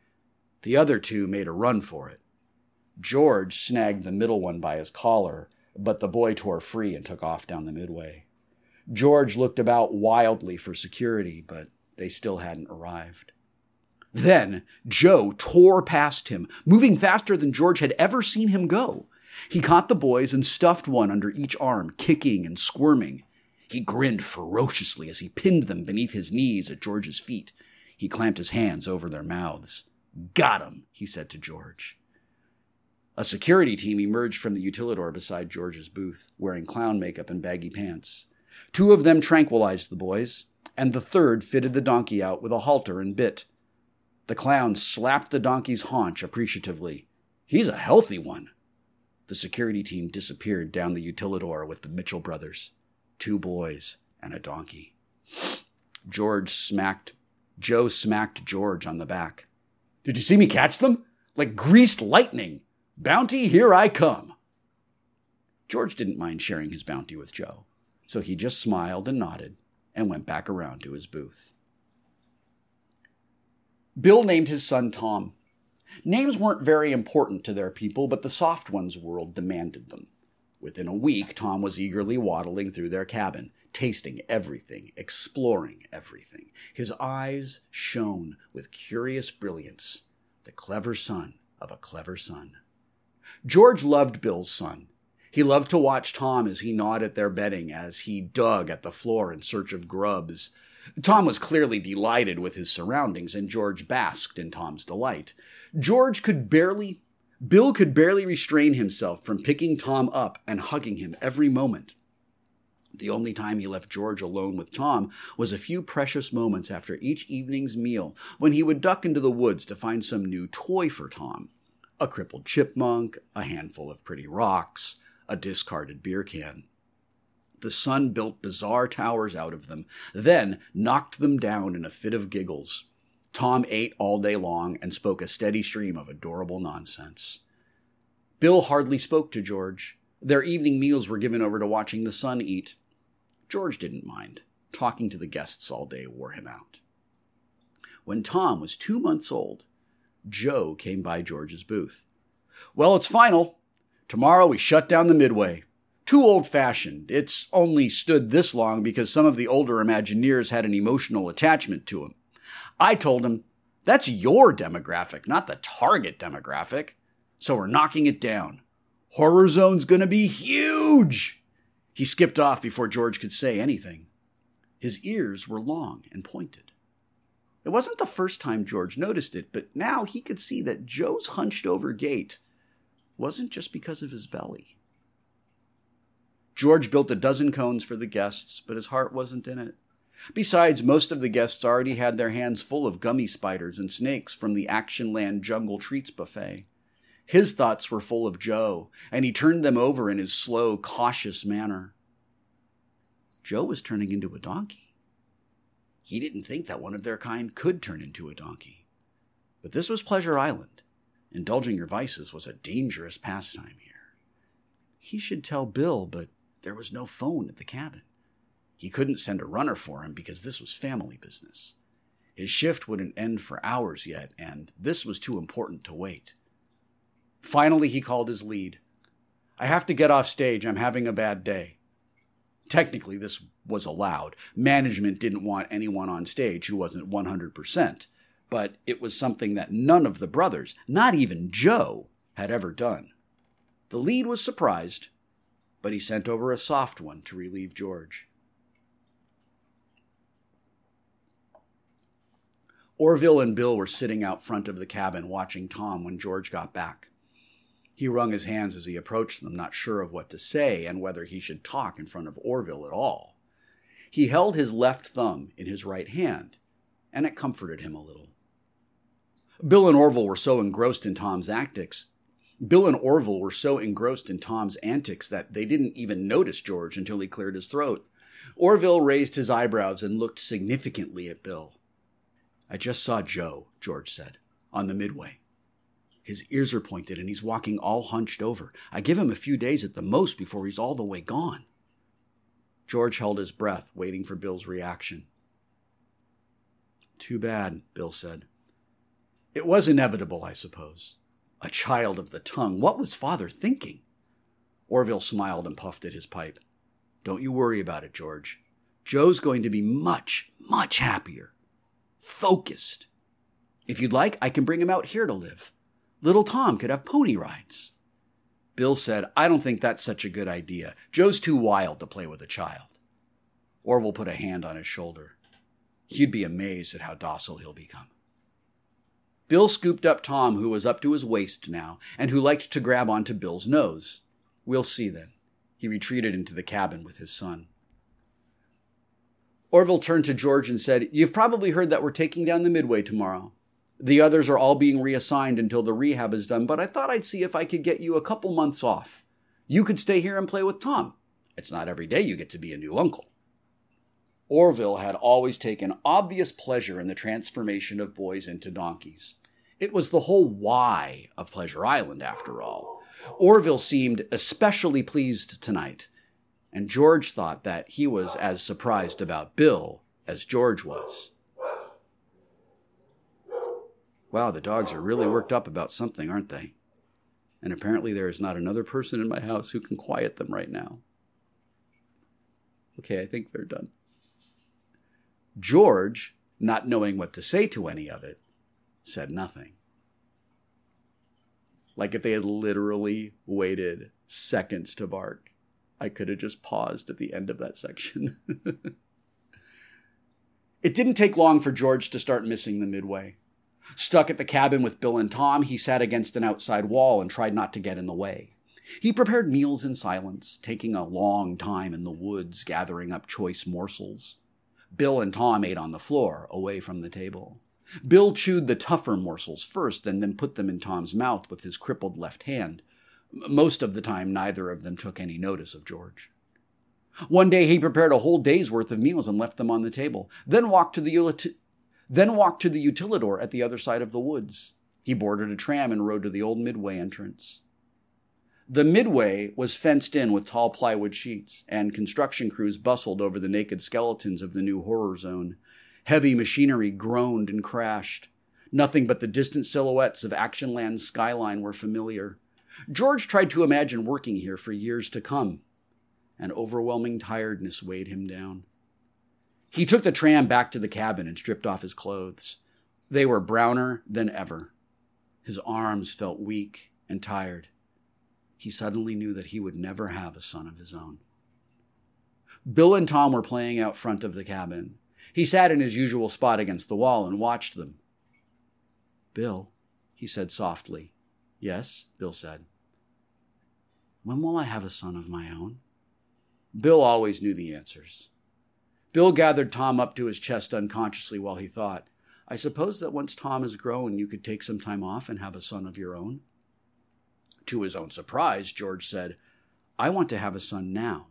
The other two made a run for it. George snagged the middle one by his collar, but the boy tore free and took off down the midway. George looked about wildly for security, but they still hadn't arrived. Then Joe tore past him, moving faster than George had ever seen him go. He caught the boys and stuffed one under each arm, kicking and squirming. He grinned ferociously as he pinned them beneath his knees at George's feet. He clamped his hands over their mouths. Got him, he said to George. A security team emerged from the utilidor beside George's booth, wearing clown makeup and baggy pants. Two of them tranquilized the boys, and the third fitted the donkey out with a halter and bit. The clown slapped the donkey's haunch appreciatively. He's a healthy one. The security team disappeared down the utilidor with the Mitchell brothers, two boys and a donkey. George smacked, Joe smacked George on the back. Did you see me catch them? Like greased lightning. Bounty, here I come. George didn't mind sharing his bounty with Joe, so he just smiled and nodded and went back around to his booth. Bill named his son Tom. Names weren't very important to their people, but the soft ones world demanded them. Within a week, Tom was eagerly waddling through their cabin, tasting everything, exploring everything. His eyes shone with curious brilliance, the clever son of a clever son. George loved Bill's son. He loved to watch Tom as he gnawed at their bedding, as he dug at the floor in search of grubs. Tom was clearly delighted with his surroundings, and George basked in Tom's delight. George could barely, Bill could barely restrain himself from picking Tom up and hugging him every moment. The only time he left George alone with Tom was a few precious moments after each evening's meal, when he would duck into the woods to find some new toy for Tom a crippled chipmunk, a handful of pretty rocks, a discarded beer can. The son built bizarre towers out of them, then knocked them down in a fit of giggles. Tom ate all day long and spoke a steady stream of adorable nonsense. Bill hardly spoke to George. Their evening meals were given over to watching the son eat. George didn't mind. Talking to the guests all day wore him out. When Tom was two months old, Joe came by George's booth. Well, it's final. Tomorrow we shut down the Midway. Too old fashioned. It's only stood this long because some of the older Imagineers had an emotional attachment to him. I told him, that's your demographic, not the target demographic. So we're knocking it down. Horror Zone's gonna be huge! He skipped off before George could say anything. His ears were long and pointed. It wasn't the first time George noticed it, but now he could see that Joe's hunched over gait wasn't just because of his belly. George built a dozen cones for the guests, but his heart wasn't in it. Besides, most of the guests already had their hands full of gummy spiders and snakes from the Actionland Jungle Treats buffet. His thoughts were full of Joe, and he turned them over in his slow, cautious manner. Joe was turning into a donkey. He didn't think that one of their kind could turn into a donkey. But this was Pleasure Island. Indulging your vices was a dangerous pastime here. He should tell Bill, but there was no phone at the cabin. He couldn't send a runner for him because this was family business. His shift wouldn't end for hours yet, and this was too important to wait. Finally, he called his lead. I have to get off stage. I'm having a bad day. Technically, this was allowed. Management didn't want anyone on stage who wasn't 100%, but it was something that none of the brothers, not even Joe, had ever done. The lead was surprised, but he sent over a soft one to relieve George. Orville and Bill were sitting out front of the cabin watching Tom when George got back. He wrung his hands as he approached them, not sure of what to say and whether he should talk in front of Orville at all. He held his left thumb in his right hand, and it comforted him a little. Bill and Orville were so engrossed in Tom's antics. Bill and Orville were so engrossed in Tom's antics that they didn't even notice George until he cleared his throat. Orville raised his eyebrows and looked significantly at Bill. I just saw Joe, George said, on the midway. His ears are pointed and he's walking all hunched over. I give him a few days at the most before he's all the way gone. George held his breath, waiting for Bill's reaction. Too bad, Bill said. It was inevitable, I suppose. A child of the tongue. What was father thinking? Orville smiled and puffed at his pipe. Don't you worry about it, George. Joe's going to be much, much happier focused. If you'd like, I can bring him out here to live. Little Tom could have pony rides. Bill said, I don't think that's such a good idea. Joe's too wild to play with a child. Orville put a hand on his shoulder. You'd be amazed at how docile he'll become. Bill scooped up Tom, who was up to his waist now, and who liked to grab onto Bill's nose. We'll see then. He retreated into the cabin with his son. Orville turned to George and said, You've probably heard that we're taking down the Midway tomorrow. The others are all being reassigned until the rehab is done, but I thought I'd see if I could get you a couple months off. You could stay here and play with Tom. It's not every day you get to be a new uncle. Orville had always taken obvious pleasure in the transformation of boys into donkeys. It was the whole why of Pleasure Island, after all. Orville seemed especially pleased tonight and George thought that he was as surprised about Bill as George was. Wow, the dogs are really worked up about something, aren't they? and apparently there is not another person in my house who can quiet them right now. Okay, I think they're done. George, not knowing what to say to any of it, said nothing. Like if they had literally waited seconds to bark, I could have just paused at the end of that section. it didn't take long for George to start missing the midway. Stuck at the cabin with Bill and Tom, he sat against an outside wall and tried not to get in the way. He prepared meals in silence, taking a long time in the woods gathering up choice morsels. Bill and Tom ate on the floor, away from the table. Bill chewed the tougher morsels first and then put them in Tom's mouth with his crippled left hand. Most of the time, neither of them took any notice of George. One day he prepared a whole day's worth of meals and left them on the table, then walked to the then walked to the utilidor at the other side of the woods. He boarded a tram and rode to the old Midway entrance. The Midway was fenced in with tall plywood sheets, and construction crews bustled over the naked skeletons of the new horror zone. Heavy machinery groaned and crashed. Nothing but the distant silhouettes of Actionland's skyline were familiar. George tried to imagine working here for years to come. An overwhelming tiredness weighed him down. He took the tram back to the cabin and stripped off his clothes. They were browner than ever. His arms felt weak and tired. He suddenly knew that he would never have a son of his own. Bill and Tom were playing out front of the cabin. He sat in his usual spot against the wall and watched them. Bill, he said softly. Yes, Bill said. When will I have a son of my own? Bill always knew the answers. Bill gathered Tom up to his chest unconsciously while he thought, I suppose that once Tom is grown, you could take some time off and have a son of your own. To his own surprise, George said, I want to have a son now.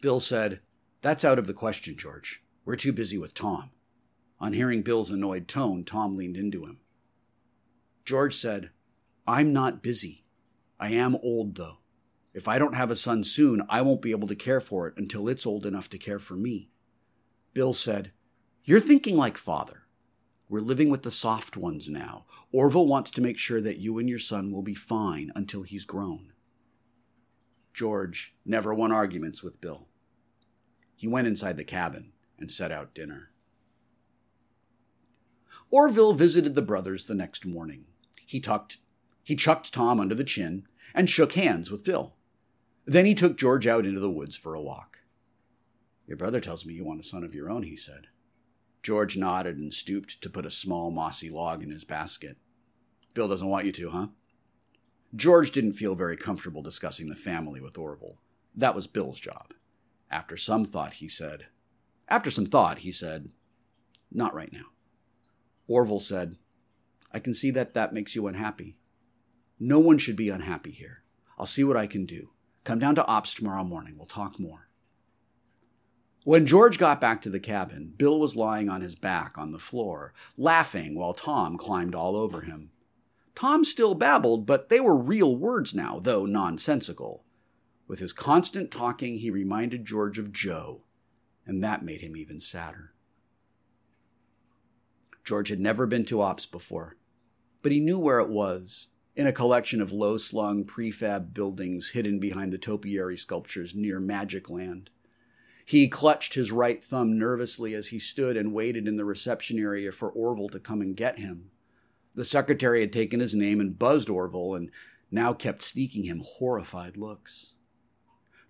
Bill said, That's out of the question, George. We're too busy with Tom. On hearing Bill's annoyed tone, Tom leaned into him. George said, I'm not busy. I am old, though. If I don't have a son soon, I won't be able to care for it until it's old enough to care for me. Bill said, You're thinking like father. We're living with the soft ones now. Orville wants to make sure that you and your son will be fine until he's grown. George never won arguments with Bill. He went inside the cabin and set out dinner. Orville visited the brothers the next morning. He tucked he chucked Tom under the chin and shook hands with Bill. Then he took George out into the woods for a walk. Your brother tells me you want a son of your own, he said. George nodded and stooped to put a small mossy log in his basket. Bill doesn't want you to, huh? George didn't feel very comfortable discussing the family with Orville. That was Bill's job. After some thought, he said, After some thought, he said, Not right now. Orville said, I can see that that makes you unhappy. No one should be unhappy here. I'll see what I can do. Come down to ops tomorrow morning. We'll talk more. When George got back to the cabin, Bill was lying on his back on the floor, laughing while Tom climbed all over him. Tom still babbled, but they were real words now, though nonsensical. With his constant talking, he reminded George of Joe, and that made him even sadder. George had never been to Ops before, but he knew where it was in a collection of low slung prefab buildings hidden behind the topiary sculptures near Magic Land. He clutched his right thumb nervously as he stood and waited in the reception area for Orville to come and get him. The secretary had taken his name and buzzed Orville and now kept sneaking him horrified looks.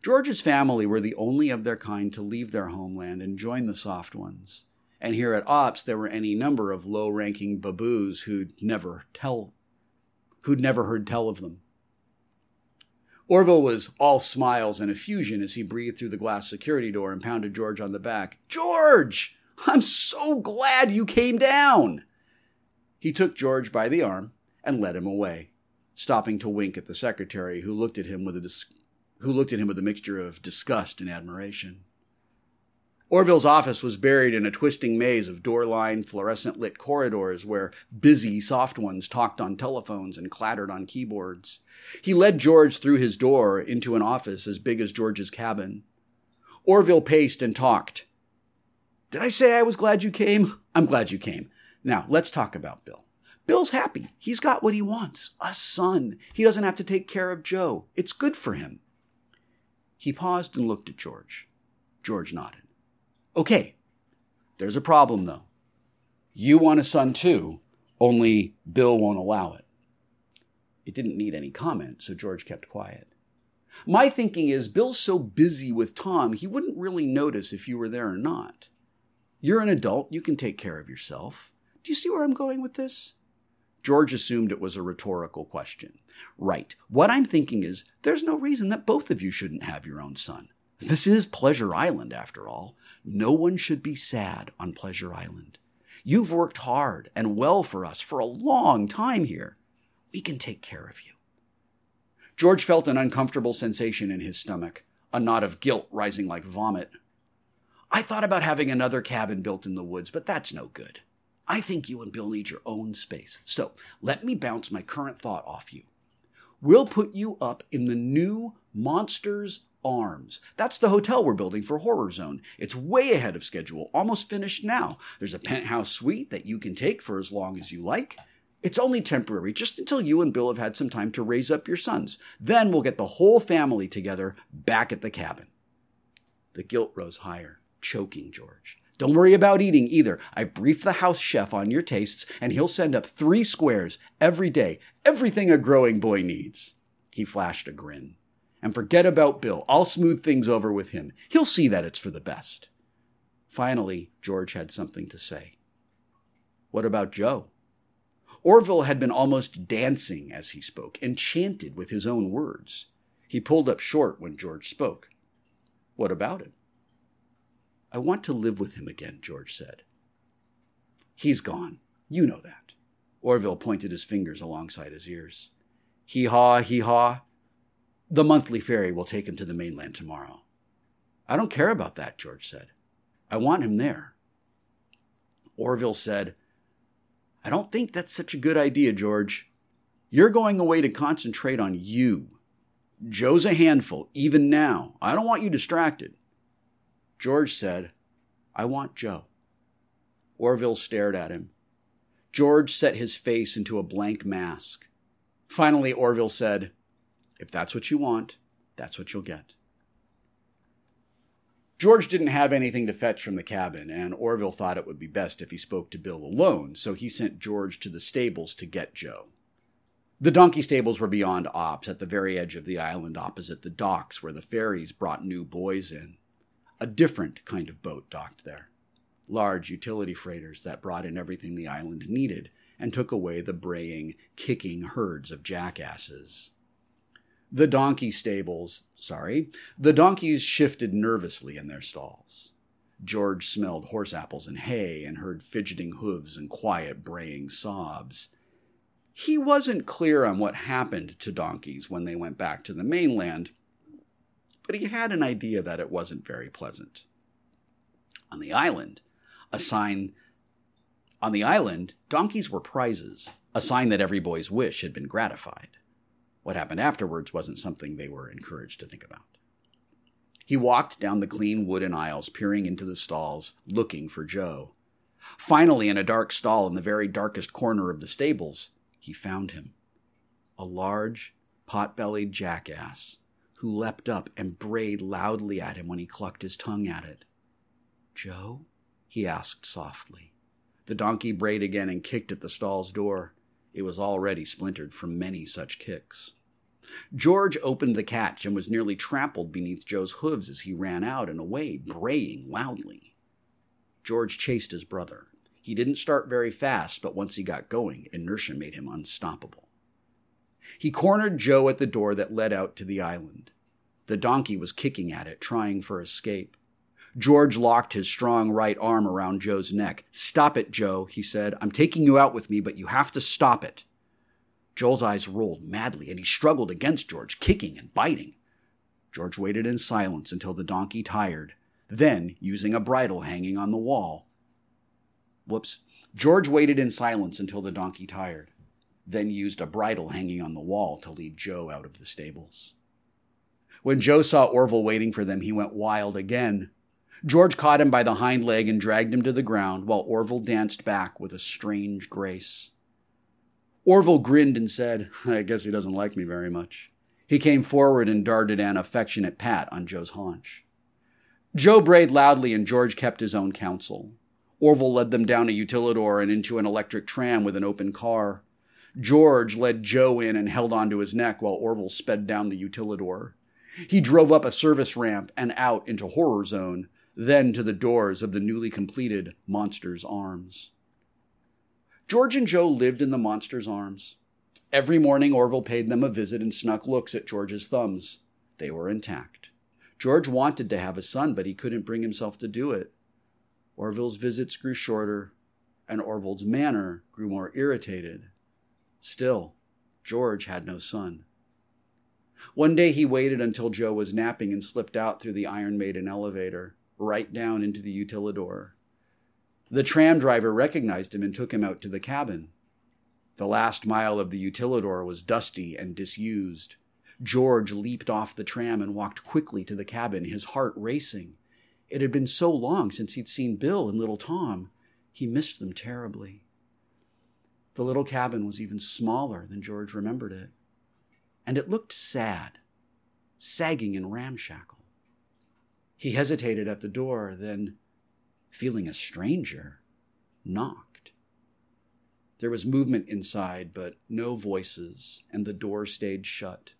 George's family were the only of their kind to leave their homeland and join the soft ones. And here at Ops, there were any number of low ranking baboos who'd never tell who'd never heard tell of them. Orville was all smiles and effusion as he breathed through the glass security door and pounded George on the back. George! I'm so glad you came down! He took George by the arm and led him away, stopping to wink at the secretary, who looked at him with a dis- who looked at him with a mixture of disgust and admiration. Orville's office was buried in a twisting maze of door lined, fluorescent lit corridors where busy, soft ones talked on telephones and clattered on keyboards. He led George through his door into an office as big as George's cabin. Orville paced and talked. Did I say I was glad you came? I'm glad you came. Now, let's talk about Bill. Bill's happy. He's got what he wants a son. He doesn't have to take care of Joe. It's good for him. He paused and looked at George. George nodded. Okay, there's a problem though. You want a son too, only Bill won't allow it. It didn't need any comment, so George kept quiet. My thinking is Bill's so busy with Tom, he wouldn't really notice if you were there or not. You're an adult, you can take care of yourself. Do you see where I'm going with this? George assumed it was a rhetorical question. Right. What I'm thinking is there's no reason that both of you shouldn't have your own son. This is Pleasure Island, after all. No one should be sad on Pleasure Island. You've worked hard and well for us for a long time here. We can take care of you. George felt an uncomfortable sensation in his stomach, a knot of guilt rising like vomit. I thought about having another cabin built in the woods, but that's no good. I think you and Bill need your own space. So let me bounce my current thought off you. We'll put you up in the new Monsters Arms. That's the hotel we're building for Horror Zone. It's way ahead of schedule, almost finished now. There's a penthouse suite that you can take for as long as you like. It's only temporary, just until you and Bill have had some time to raise up your sons. Then we'll get the whole family together back at the cabin. The guilt rose higher, choking George. Don't worry about eating either. I briefed the house chef on your tastes, and he'll send up three squares every day. Everything a growing boy needs. He flashed a grin. And forget about Bill. I'll smooth things over with him. He'll see that it's for the best. Finally, George had something to say. What about Joe? Orville had been almost dancing as he spoke, enchanted with his own words. He pulled up short when George spoke. What about him? I want to live with him again, George said. He's gone. You know that. Orville pointed his fingers alongside his ears. Hee haw, hee haw. The monthly ferry will take him to the mainland tomorrow. I don't care about that, George said. I want him there. Orville said, I don't think that's such a good idea, George. You're going away to concentrate on you. Joe's a handful, even now. I don't want you distracted. George said, I want Joe. Orville stared at him. George set his face into a blank mask. Finally, Orville said, If that's what you want, that's what you'll get. George didn't have anything to fetch from the cabin, and Orville thought it would be best if he spoke to Bill alone, so he sent George to the stables to get Joe. The donkey stables were beyond Ops, at the very edge of the island opposite the docks where the ferries brought new boys in. A different kind of boat docked there. Large utility freighters that brought in everything the island needed and took away the braying, kicking herds of jackasses. The donkey stables, sorry, the donkeys shifted nervously in their stalls. George smelled horse apples and hay and heard fidgeting hooves and quiet braying sobs. He wasn't clear on what happened to donkeys when they went back to the mainland, but he had an idea that it wasn't very pleasant. On the island, a sign on the island, donkeys were prizes, a sign that every boy's wish had been gratified. What happened afterwards wasn't something they were encouraged to think about. He walked down the clean wooden aisles, peering into the stalls, looking for Joe. Finally, in a dark stall in the very darkest corner of the stables, he found him. A large, pot bellied jackass who leapt up and brayed loudly at him when he clucked his tongue at it. Joe? he asked softly. The donkey brayed again and kicked at the stall's door. It was already splintered from many such kicks. George opened the catch and was nearly trampled beneath Joe's hooves as he ran out and away, braying loudly. George chased his brother. He didn't start very fast, but once he got going, inertia made him unstoppable. He cornered Joe at the door that led out to the island. The donkey was kicking at it, trying for escape. George locked his strong right arm around Joe's neck. Stop it, Joe, he said. I'm taking you out with me, but you have to stop it. Joe's eyes rolled madly, and he struggled against George, kicking and biting. George waited in silence until the donkey tired. Then, using a bridle hanging on the wall, whoops, George waited in silence until the donkey tired, then used a bridle hanging on the wall to lead Joe out of the stables. When Joe saw Orville waiting for them, he went wild again. George caught him by the hind leg and dragged him to the ground while Orville danced back with a strange grace. Orville grinned and said, I guess he doesn't like me very much. He came forward and darted an affectionate pat on Joe's haunch. Joe brayed loudly and George kept his own counsel. Orville led them down a utilidor and into an electric tram with an open car. George led Joe in and held onto his neck while Orville sped down the utilidor. He drove up a service ramp and out into Horror Zone, then to the doors of the newly completed Monster's Arms. George and Joe lived in the Monster's Arms. Every morning, Orville paid them a visit and snuck looks at George's thumbs. They were intact. George wanted to have a son, but he couldn't bring himself to do it. Orville's visits grew shorter, and Orville's manner grew more irritated. Still, George had no son. One day he waited until Joe was napping and slipped out through the Iron Maiden elevator, right down into the utilidor. The tram driver recognized him and took him out to the cabin. The last mile of the utilidor was dusty and disused. George leaped off the tram and walked quickly to the cabin, his heart racing. It had been so long since he'd seen Bill and little Tom. He missed them terribly. The little cabin was even smaller than George remembered it, and it looked sad, sagging and ramshackle. He hesitated at the door, then, feeling a stranger, knocked. There was movement inside, but no voices, and the door stayed shut.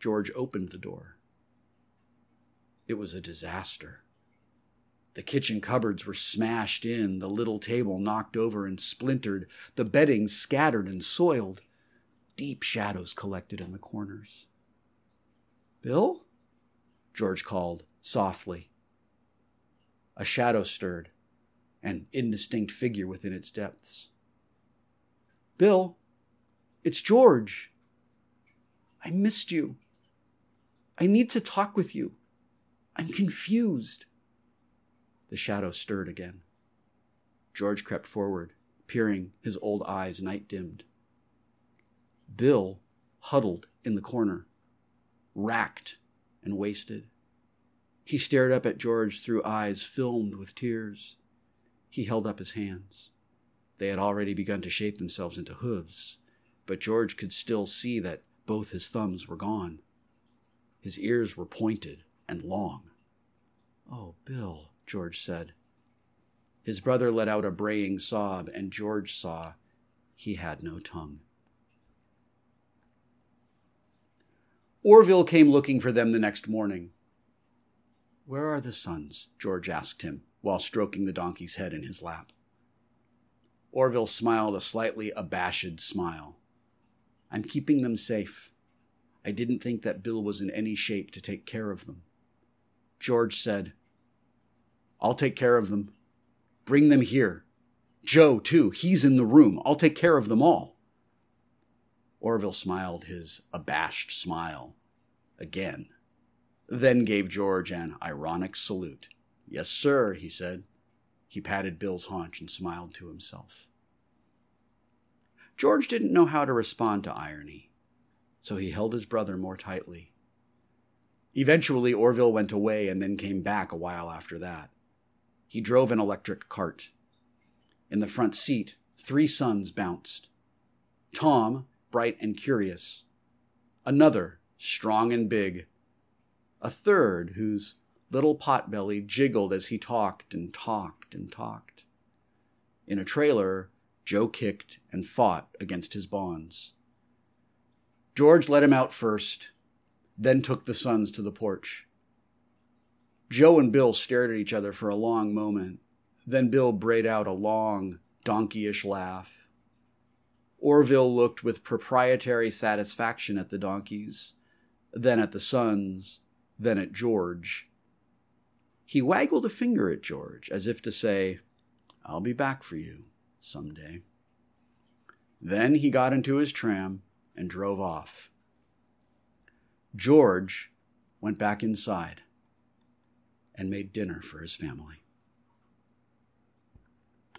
George opened the door. It was a disaster. The kitchen cupboards were smashed in, the little table knocked over and splintered, the bedding scattered and soiled. Deep shadows collected in the corners. Bill? George called softly. A shadow stirred, an indistinct figure within its depths. Bill, it's George. I missed you. I need to talk with you. I'm confused. The shadow stirred again. George crept forward, peering, his old eyes night dimmed. Bill huddled in the corner, racked and wasted. He stared up at George through eyes filmed with tears. He held up his hands. They had already begun to shape themselves into hooves, but George could still see that both his thumbs were gone. His ears were pointed and long. Oh, Bill, George said. His brother let out a braying sob, and George saw he had no tongue. Orville came looking for them the next morning. Where are the sons? George asked him while stroking the donkey's head in his lap. Orville smiled a slightly abashed smile. I'm keeping them safe. I didn't think that Bill was in any shape to take care of them. George said, I'll take care of them. Bring them here. Joe, too. He's in the room. I'll take care of them all. Orville smiled his abashed smile again, then gave George an ironic salute. Yes, sir, he said. He patted Bill's haunch and smiled to himself. George didn't know how to respond to irony, so he held his brother more tightly. Eventually, Orville went away and then came back a while after that. He drove an electric cart. In the front seat, three sons bounced. Tom, bright and curious. Another, strong and big. A third, whose little potbelly jiggled as he talked and talked and talked. In a trailer, Joe kicked and fought against his bonds. George let him out first, then took the sons to the porch. Joe and Bill stared at each other for a long moment. Then Bill brayed out a long, donkeyish laugh. Orville looked with proprietary satisfaction at the donkeys, then at the sons, then at George. He waggled a finger at George as if to say, I'll be back for you some day. Then he got into his tram and drove off. George went back inside and made dinner for his family.